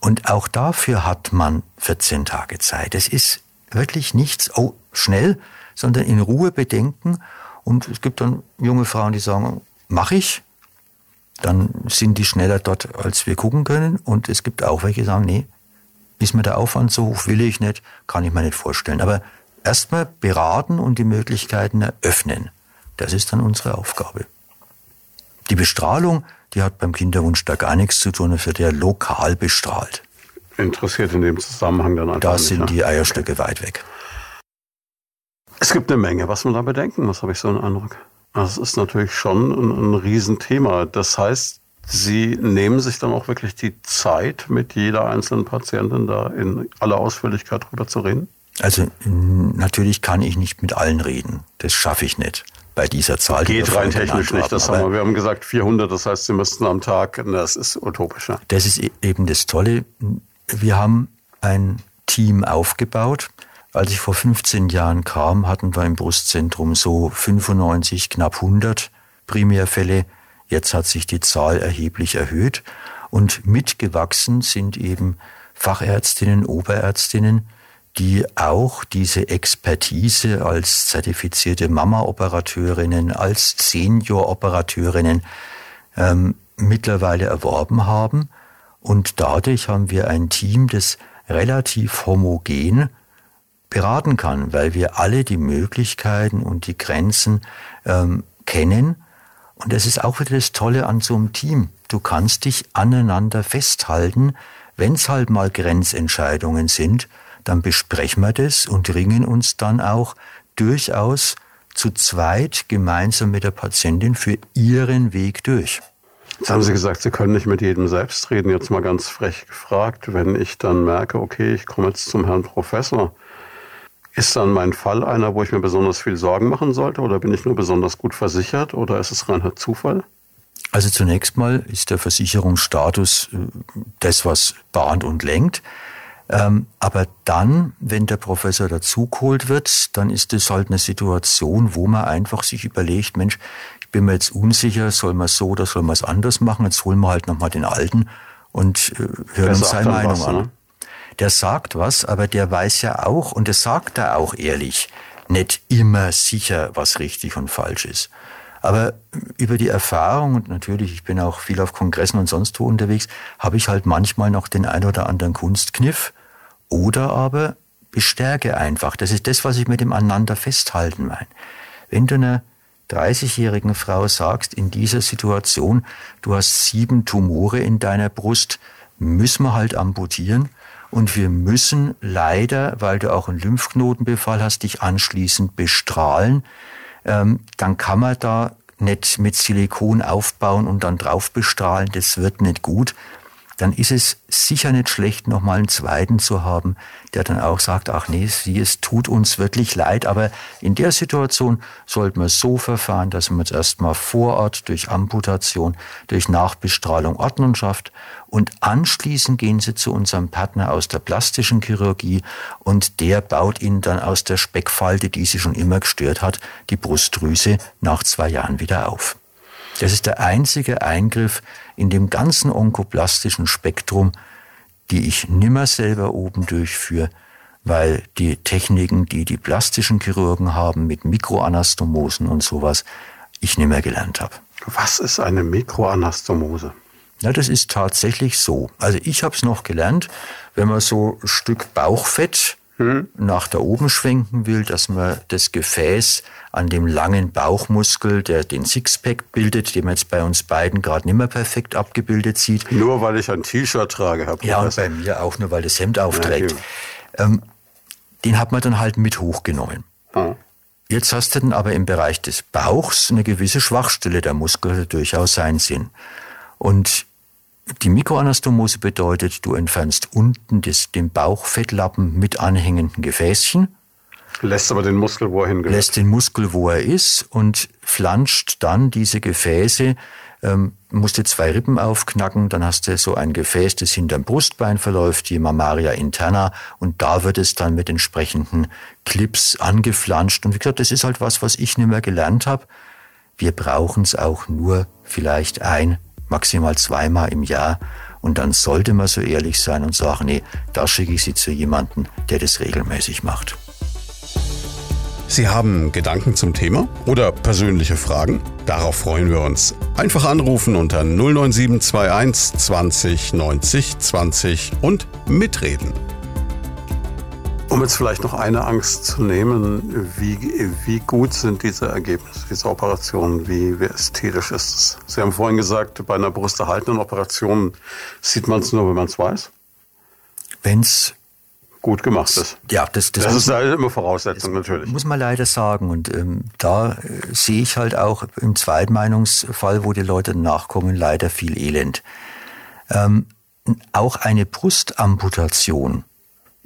Und auch dafür hat man 14 Tage Zeit. Es ist wirklich nichts, oh, schnell, sondern in Ruhe bedenken. Und es gibt dann junge Frauen, die sagen, mache ich. Dann sind die schneller dort, als wir gucken können. Und es gibt auch welche, die sagen, nee, ist mir der Aufwand so hoch, will ich nicht, kann ich mir nicht vorstellen. Aber erstmal beraten und die Möglichkeiten eröffnen. Das ist dann unsere Aufgabe. Die Bestrahlung, die hat beim Kinderwunsch da gar nichts zu tun, es wird ja lokal bestrahlt. Interessiert in dem Zusammenhang dann einfach Da sind nicht, die Eierstöcke okay. weit weg. Es gibt eine Menge, was man da bedenken muss, habe ich so einen Eindruck. Das ist natürlich schon ein, ein Riesenthema. Das heißt, Sie nehmen sich dann auch wirklich die Zeit, mit jeder einzelnen Patientin da in aller Ausführlichkeit drüber zu reden? Also natürlich kann ich nicht mit allen reden. Das schaffe ich nicht bei dieser Zahl. Geht rein technisch nicht. Das haben wir, wir haben gesagt 400, das heißt, Sie müssten am Tag, das ist utopischer. Das ist e-, eben das Tolle. Wir haben ein Team aufgebaut, als ich vor 15 Jahren kam, hatten wir im Brustzentrum so 95, knapp 100 Primärfälle. Jetzt hat sich die Zahl erheblich erhöht und mitgewachsen sind eben Fachärztinnen, Oberärztinnen, die auch diese Expertise als zertifizierte Mama-Operateurinnen, als Senior-Operateurinnen ähm, mittlerweile erworben haben. Und dadurch haben wir ein Team, das relativ homogen beraten kann, weil wir alle die Möglichkeiten und die Grenzen ähm, kennen. Und das ist auch wieder das Tolle an so einem Team. Du kannst dich aneinander festhalten. Wenn es halt mal Grenzentscheidungen sind, dann besprechen wir das und ringen uns dann auch durchaus zu zweit gemeinsam mit der Patientin für ihren Weg durch. Jetzt haben Sie gesagt, Sie können nicht mit jedem selbst reden. Jetzt mal ganz frech gefragt, wenn ich dann merke, okay, ich komme jetzt zum Herrn Professor, ist dann mein Fall einer, wo ich mir besonders viel Sorgen machen sollte oder bin ich nur besonders gut versichert oder ist es reiner Zufall? Also zunächst mal ist der Versicherungsstatus äh, das, was bahnt und lenkt. Ähm, aber dann, wenn der Professor dazugeholt wird, dann ist es halt eine Situation, wo man einfach sich überlegt, Mensch, ich bin mir jetzt unsicher, soll man so oder soll man es anders machen? Jetzt holen wir halt nochmal den Alten und äh, hören uns seine Meinung was, an. Ne? Der sagt was, aber der weiß ja auch, und das sagt er auch ehrlich, nicht immer sicher, was richtig und falsch ist. Aber über die Erfahrung, und natürlich, ich bin auch viel auf Kongressen und sonst wo unterwegs, habe ich halt manchmal noch den ein oder anderen Kunstkniff oder aber bestärke einfach. Das ist das, was ich mit dem Aneinander festhalten meine. Wenn du einer 30-jährigen Frau sagst, in dieser Situation, du hast sieben Tumore in deiner Brust, müssen wir halt amputieren, und wir müssen leider, weil du auch einen Lymphknotenbefall hast, dich anschließend bestrahlen. Ähm, dann kann man da nicht mit Silikon aufbauen und dann drauf bestrahlen. Das wird nicht gut dann ist es sicher nicht schlecht, nochmal einen zweiten zu haben, der dann auch sagt, ach nee, sie, es tut uns wirklich leid, aber in der Situation sollten wir so verfahren, dass man jetzt erstmal vor Ort durch Amputation, durch Nachbestrahlung Ordnung schafft und anschließend gehen sie zu unserem Partner aus der plastischen Chirurgie und der baut ihnen dann aus der Speckfalte, die sie schon immer gestört hat, die Brustdrüse nach zwei Jahren wieder auf. Das ist der einzige Eingriff in dem ganzen onkoplastischen Spektrum, die ich nimmer selber oben durchführe, weil die Techniken, die die plastischen Chirurgen haben mit Mikroanastomosen und sowas, ich nimmer gelernt habe. Was ist eine Mikroanastomose? Ja, das ist tatsächlich so. Also ich habe es noch gelernt, wenn man so ein Stück Bauchfett nach da oben schwenken will, dass man das Gefäß an dem langen Bauchmuskel, der den Sixpack bildet, den man jetzt bei uns beiden gerade nicht mehr perfekt abgebildet sieht. Nur weil ich ein T-Shirt trage, Herr Ja, und bei mir auch nur, weil das Hemd aufträgt. Ja, ähm, den hat man dann halt mit hochgenommen. Hm. Jetzt hast du dann aber im Bereich des Bauchs eine gewisse Schwachstelle der Muskel durchaus seinen Sinn. Und die Mikroanastomose bedeutet, du entfernst unten des, den Bauchfettlappen mit anhängenden Gefäßchen. Lässt aber den Muskel, wo er hingehört. Lässt den Muskel, wo er ist und flanscht dann diese Gefäße, ähm, musst du zwei Rippen aufknacken, dann hast du so ein Gefäß, das hinterm Brustbein verläuft, die Mammaria interna, und da wird es dann mit entsprechenden Clips angeflanscht. Und wie gesagt, das ist halt was, was ich nicht mehr gelernt habe. Wir brauchen es auch nur vielleicht ein maximal zweimal im Jahr. Und dann sollte man so ehrlich sein und sagen, nee, da schicke ich Sie zu jemandem, der das regelmäßig macht. Sie haben Gedanken zum Thema oder persönliche Fragen? Darauf freuen wir uns. Einfach anrufen unter 09721 20 90 20 und mitreden. Um jetzt vielleicht noch eine Angst zu nehmen, wie, wie gut sind diese Ergebnisse, diese Operationen, wie, wie ästhetisch ist es? Sie haben vorhin gesagt, bei einer brusterhaltenden Operation sieht man es nur, wenn man es weiß. Wenn es gut gemacht ist. Ja, das, das, das ist halt immer Voraussetzung natürlich. Muss man leider sagen. Und ähm, da äh, sehe ich halt auch im Zweitmeinungsfall, wo die Leute nachkommen, leider viel Elend. Ähm, auch eine Brustamputation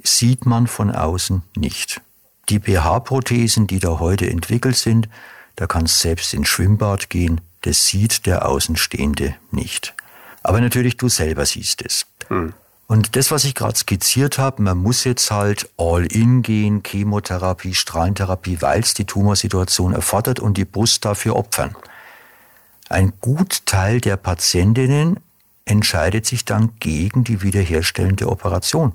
sieht man von außen nicht. Die BH-Prothesen, die da heute entwickelt sind, da kannst selbst ins Schwimmbad gehen, das sieht der Außenstehende nicht. Aber natürlich du selber siehst es. Hm. Und das, was ich gerade skizziert habe, man muss jetzt halt all in gehen, Chemotherapie, Strahlentherapie, weil es die Tumorsituation erfordert und die Brust dafür opfern. Ein gut Teil der Patientinnen entscheidet sich dann gegen die wiederherstellende Operation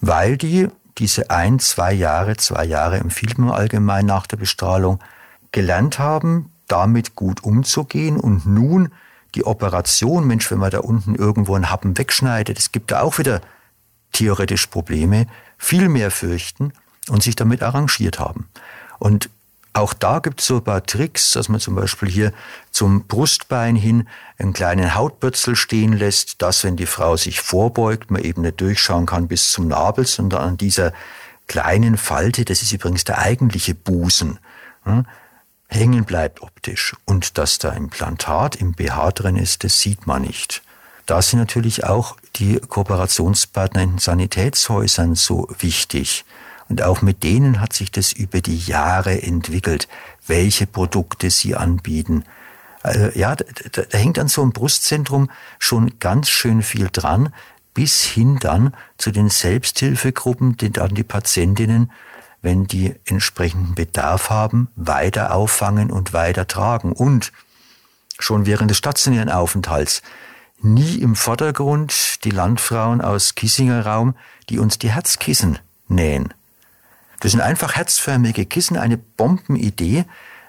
weil die diese ein, zwei Jahre, zwei Jahre empfiehlt man allgemein nach der Bestrahlung, gelernt haben, damit gut umzugehen und nun die Operation, Mensch, wenn man da unten irgendwo einen Happen wegschneidet, es gibt da auch wieder theoretisch Probleme, viel mehr fürchten und sich damit arrangiert haben. Und auch da gibt es so ein paar Tricks, dass man zum Beispiel hier zum Brustbein hin einen kleinen Hautbürzel stehen lässt, dass wenn die Frau sich vorbeugt, man eben nicht durchschauen kann bis zum Nabel, sondern an dieser kleinen Falte, das ist übrigens der eigentliche Busen, hm, hängen bleibt optisch. Und dass da Implantat im BH drin ist, das sieht man nicht. Da sind natürlich auch die Kooperationspartner in Sanitätshäusern so wichtig. Und auch mit denen hat sich das über die Jahre entwickelt, welche Produkte sie anbieten. Also, ja, da, da hängt an so einem Brustzentrum schon ganz schön viel dran, bis hin dann zu den Selbsthilfegruppen, die dann die Patientinnen, wenn die entsprechenden Bedarf haben, weiter auffangen und weiter tragen. Und schon während des stationären Aufenthalts nie im Vordergrund die Landfrauen aus Kissinger Raum, die uns die Herzkissen nähen. Das sind einfach herzförmige Kissen, eine Bombenidee.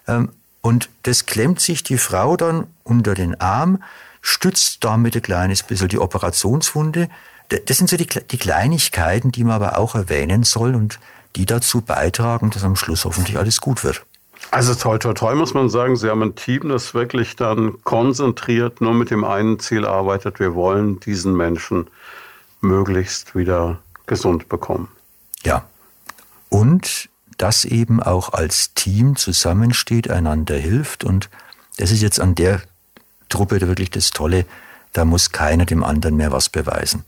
Ähm, und das klemmt sich die Frau dann unter den Arm, stützt damit ein kleines bisschen die Operationswunde. Das sind so die, die Kleinigkeiten, die man aber auch erwähnen soll und die dazu beitragen, dass am Schluss hoffentlich alles gut wird. Also toll, toll, toll, muss man sagen. Sie haben ein Team, das wirklich dann konzentriert nur mit dem einen Ziel arbeitet. Wir wollen diesen Menschen möglichst wieder gesund bekommen. Ja, und das eben auch als Team zusammensteht, einander hilft. Und das ist jetzt an der Truppe wirklich das Tolle. Da muss keiner dem anderen mehr was beweisen.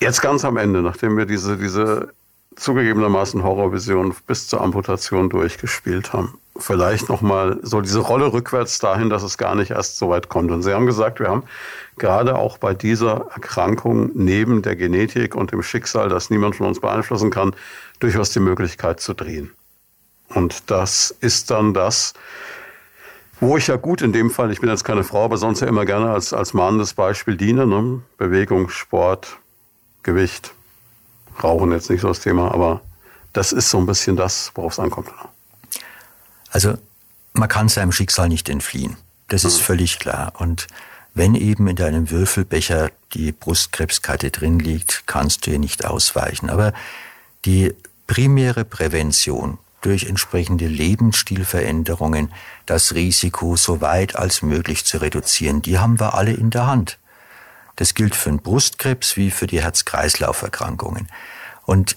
Jetzt ganz am Ende, nachdem wir diese, diese zugegebenermaßen Horrorvision bis zur Amputation durchgespielt haben, vielleicht nochmal so diese Rolle rückwärts dahin, dass es gar nicht erst so weit kommt. Und Sie haben gesagt, wir haben gerade auch bei dieser Erkrankung neben der Genetik und dem Schicksal, das niemand von uns beeinflussen kann, durchaus die Möglichkeit zu drehen. Und das ist dann das, wo ich ja gut in dem Fall, ich bin jetzt keine Frau, aber sonst ja immer gerne als, als mahnendes Beispiel diene. Ne? Bewegung, Sport, Gewicht, Rauchen jetzt nicht so das Thema, aber das ist so ein bisschen das, worauf es ankommt. Also man kann seinem Schicksal nicht entfliehen. Das ist mhm. völlig klar. Und wenn eben in deinem Würfelbecher die Brustkrebskarte drin liegt, kannst du ihr nicht ausweichen. Aber Die primäre Prävention durch entsprechende Lebensstilveränderungen das Risiko so weit als möglich zu reduzieren, die haben wir alle in der Hand. Das gilt für den Brustkrebs wie für die Herz-Kreislauf-Erkrankungen. Und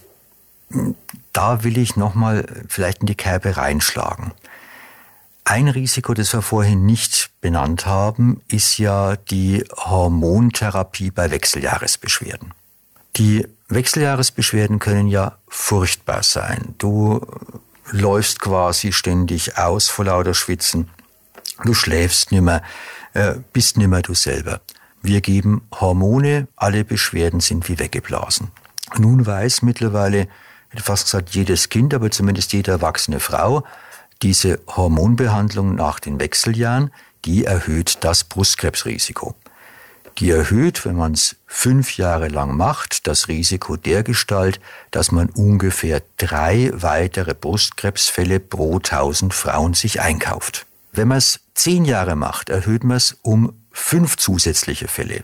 hm, da will ich nochmal vielleicht in die Kerbe reinschlagen. Ein Risiko, das wir vorhin nicht benannt haben, ist ja die Hormontherapie bei Wechseljahresbeschwerden. Die Wechseljahresbeschwerden können ja furchtbar sein. Du läufst quasi ständig aus vor lauter Schwitzen. Du schläfst nimmer, äh, bist nimmer du selber. Wir geben Hormone, alle Beschwerden sind wie weggeblasen. Nun weiß mittlerweile, fast gesagt jedes Kind, aber zumindest jede erwachsene Frau, diese Hormonbehandlung nach den Wechseljahren, die erhöht das Brustkrebsrisiko. Die erhöht, wenn man es fünf Jahre lang macht, das Risiko der Gestalt, dass man ungefähr drei weitere Brustkrebsfälle pro tausend Frauen sich einkauft. Wenn man es zehn Jahre macht, erhöht man es um fünf zusätzliche Fälle.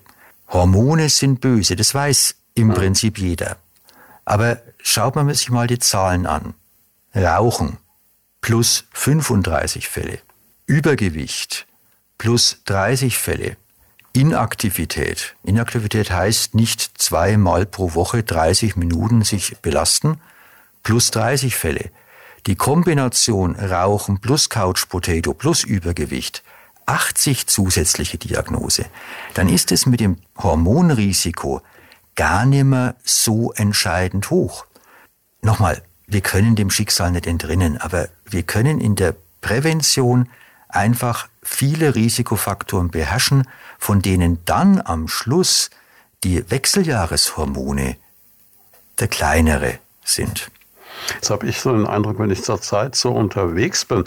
Hormone sind böse, das weiß im Prinzip jeder. Aber schaut man sich mal die Zahlen an. Rauchen plus 35 Fälle. Übergewicht plus 30 Fälle. Inaktivität. Inaktivität heißt nicht zweimal pro Woche 30 Minuten sich belasten, plus 30 Fälle. Die Kombination Rauchen plus Couch Potato plus Übergewicht, 80 zusätzliche Diagnose. Dann ist es mit dem Hormonrisiko gar nicht mehr so entscheidend hoch. Nochmal, wir können dem Schicksal nicht entrinnen, aber wir können in der Prävention einfach viele Risikofaktoren beherrschen, von denen dann am Schluss die Wechseljahreshormone der kleinere sind. Jetzt habe ich so den Eindruck, wenn ich zurzeit so unterwegs bin,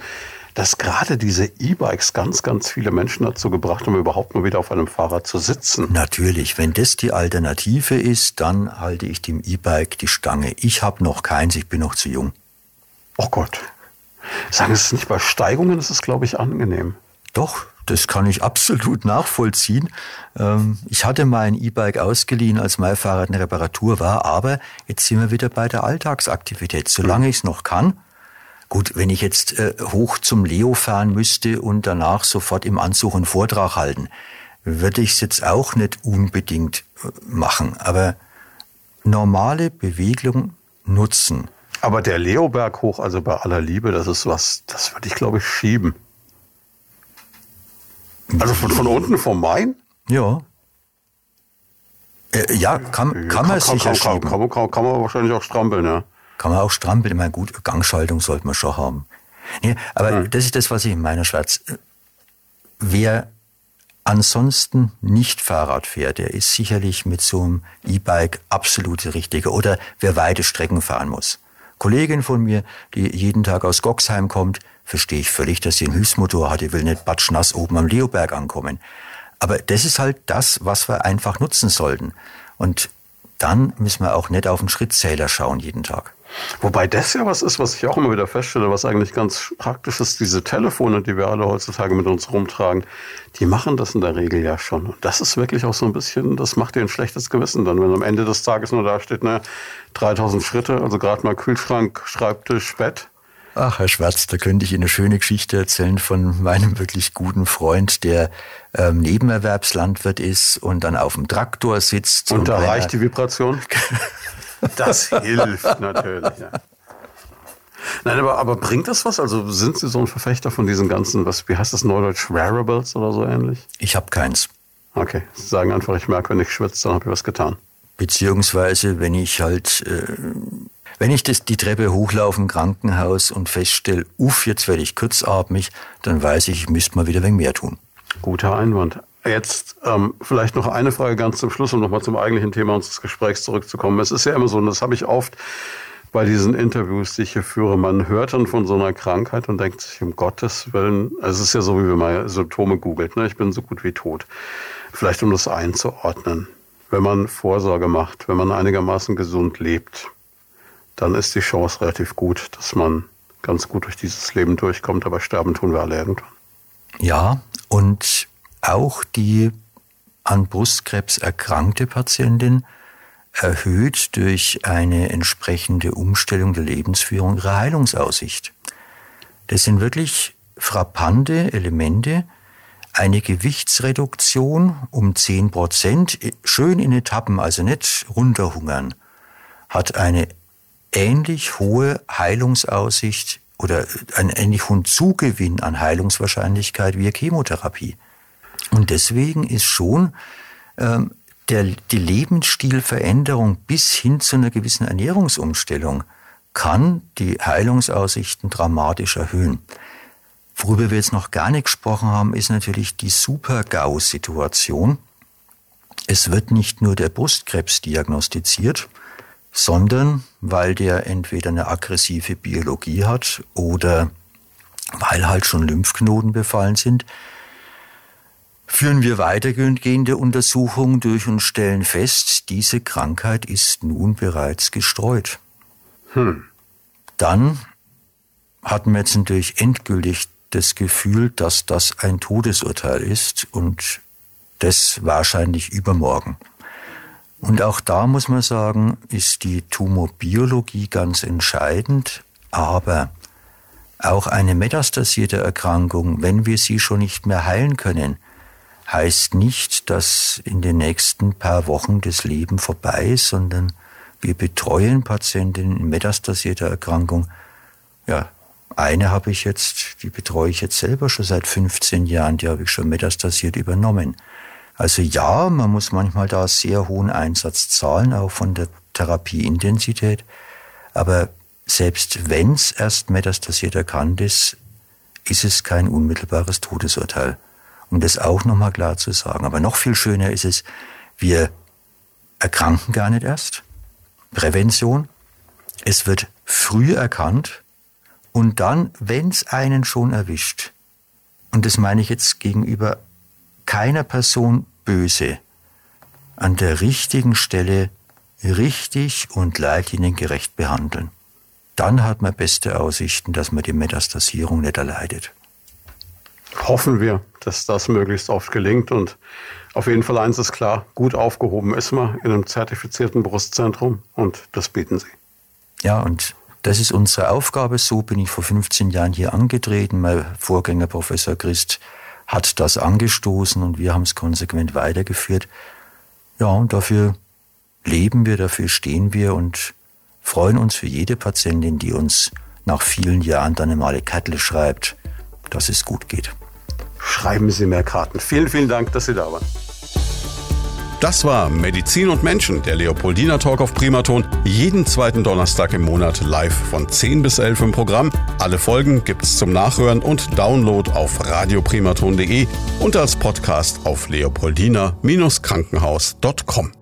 dass gerade diese E-Bikes ganz, ganz viele Menschen dazu gebracht haben, überhaupt mal wieder auf einem Fahrrad zu sitzen. Natürlich, wenn das die Alternative ist, dann halte ich dem E-Bike die Stange. Ich habe noch keins, ich bin noch zu jung. Oh Gott. Sagen Sie es nicht bei Steigungen, ist es, glaube ich, angenehm. Doch, das kann ich absolut nachvollziehen. Ähm, ich hatte mal ein E-Bike ausgeliehen, als mein Fahrrad eine Reparatur war, aber jetzt sind wir wieder bei der Alltagsaktivität. Solange ich es noch kann, Gut, wenn ich jetzt äh, hoch zum Leo fahren müsste und danach sofort im Anzug einen Vortrag halten, würde ich es jetzt auch nicht unbedingt äh, machen. Aber normale Bewegung nutzen. Aber der Leoberg hoch, also bei aller Liebe, das ist was, das würde ich glaube ich schieben. Also von, von unten vom Main? Ja. Äh, ja, kann, kann, kann man sicher kann, schieben. Kann, kann, kann man wahrscheinlich auch strampeln, ja. Kann man auch strampeln. Ich meine, gut, Gangschaltung sollte man schon haben. Nee, aber mhm. das ist das, was ich in meiner Schwarz. Wer ansonsten nicht Fahrrad fährt, der ist sicherlich mit so einem E-Bike absolut der Richtige. Oder wer weite Strecken fahren muss. Kollegin von mir, die jeden Tag aus Goxheim kommt, verstehe ich völlig, dass sie einen Hilfsmotor hat. Die will nicht batschnass oben am Leoberg ankommen. Aber das ist halt das, was wir einfach nutzen sollten. Und dann müssen wir auch nicht auf den Schrittzähler schauen jeden Tag. Wobei das ja was ist, was ich auch immer wieder feststelle, was eigentlich ganz praktisch ist, diese Telefone, die wir alle heutzutage mit uns rumtragen, die machen das in der Regel ja schon. Und das ist wirklich auch so ein bisschen, das macht dir ein schlechtes Gewissen dann, wenn am Ende des Tages nur da steht, ne, 3000 Schritte, also gerade mal Kühlschrank, Schreibtisch, Bett. Ach, Herr Schwarz, da könnte ich Ihnen eine schöne Geschichte erzählen von meinem wirklich guten Freund, der ähm, Nebenerwerbslandwirt ist und dann auf dem Traktor sitzt. Und, und da reicht die Vibration? (laughs) Das hilft natürlich. Ja. Nein, aber, aber bringt das was? Also sind Sie so ein Verfechter von diesen ganzen, was, wie heißt das Neudeutsch, Wearables oder so ähnlich? Ich habe keins. Okay, Sie sagen einfach, ich merke, wenn ich schwitze, dann habe ich was getan. Beziehungsweise, wenn ich halt, äh, wenn ich das, die Treppe hochlaufe im Krankenhaus und feststelle, uff, jetzt werde ich kurzatmig, dann weiß ich, ich müsste mal wieder ein wenig mehr tun. Guter Einwand. Jetzt ähm, vielleicht noch eine Frage ganz zum Schluss, um nochmal zum eigentlichen Thema unseres Gesprächs zurückzukommen. Es ist ja immer so, und das habe ich oft bei diesen Interviews, die ich hier führe, man hört dann von so einer Krankheit und denkt sich, um Gottes Willen, also es ist ja so, wie wenn man Symptome googelt, ne? ich bin so gut wie tot. Vielleicht um das einzuordnen. Wenn man Vorsorge macht, wenn man einigermaßen gesund lebt, dann ist die Chance relativ gut, dass man ganz gut durch dieses Leben durchkommt, aber sterben tun wir alle irgendwann. Ja, und auch die an Brustkrebs erkrankte Patientin erhöht durch eine entsprechende Umstellung der Lebensführung ihre Heilungsaussicht. Das sind wirklich frappante Elemente. Eine Gewichtsreduktion um 10 Prozent, schön in Etappen, also nicht runterhungern, hat eine ähnlich hohe Heilungsaussicht oder einen ähnlich hohen Zugewinn an Heilungswahrscheinlichkeit wie Chemotherapie. Und deswegen ist schon ähm, der, die Lebensstilveränderung bis hin zu einer gewissen Ernährungsumstellung kann die Heilungsaussichten dramatisch erhöhen. Worüber wir jetzt noch gar nicht gesprochen haben, ist natürlich die Super-GAU-Situation. Es wird nicht nur der Brustkrebs diagnostiziert, sondern weil der entweder eine aggressive Biologie hat oder weil halt schon Lymphknoten befallen sind, führen wir weitergehende Untersuchungen durch und stellen fest, diese Krankheit ist nun bereits gestreut. Hm. Dann hatten wir jetzt natürlich endgültig das Gefühl, dass das ein Todesurteil ist und das wahrscheinlich übermorgen. Und auch da muss man sagen, ist die Tumorbiologie ganz entscheidend, aber auch eine metastasierte Erkrankung, wenn wir sie schon nicht mehr heilen können, heißt nicht, dass in den nächsten paar Wochen das Leben vorbei ist, sondern wir betreuen Patientinnen in metastasierter Erkrankung. Ja, eine habe ich jetzt, die betreue ich jetzt selber schon seit 15 Jahren, die habe ich schon metastasiert übernommen. Also ja, man muss manchmal da sehr hohen Einsatz zahlen, auch von der Therapieintensität. Aber selbst wenn es erst metastasiert erkannt ist, ist es kein unmittelbares Todesurteil um das auch nochmal klar zu sagen. Aber noch viel schöner ist es, wir erkranken gar nicht erst. Prävention. Es wird früh erkannt und dann, wenn es einen schon erwischt, und das meine ich jetzt gegenüber keiner Person böse, an der richtigen Stelle richtig und leitliniengerecht behandeln. Dann hat man beste Aussichten, dass man die Metastasierung nicht erleidet hoffen wir, dass das möglichst oft gelingt. Und auf jeden Fall eins ist klar, gut aufgehoben ist man in einem zertifizierten Brustzentrum und das bieten sie. Ja, und das ist unsere Aufgabe. So bin ich vor 15 Jahren hier angetreten. Mein Vorgänger Professor Christ hat das angestoßen und wir haben es konsequent weitergeführt. Ja, und dafür leben wir, dafür stehen wir und freuen uns für jede Patientin, die uns nach vielen Jahren dann einmal Kettle schreibt, dass es gut geht schreiben Sie mehr Karten. Vielen, vielen Dank, dass Sie da waren. Das war Medizin und Menschen, der Leopoldina Talk auf Primaton. Jeden zweiten Donnerstag im Monat live von 10 bis 11 im Programm. Alle Folgen gibt's zum Nachhören und Download auf radioprimaton.de und als Podcast auf leopoldina-krankenhaus.com.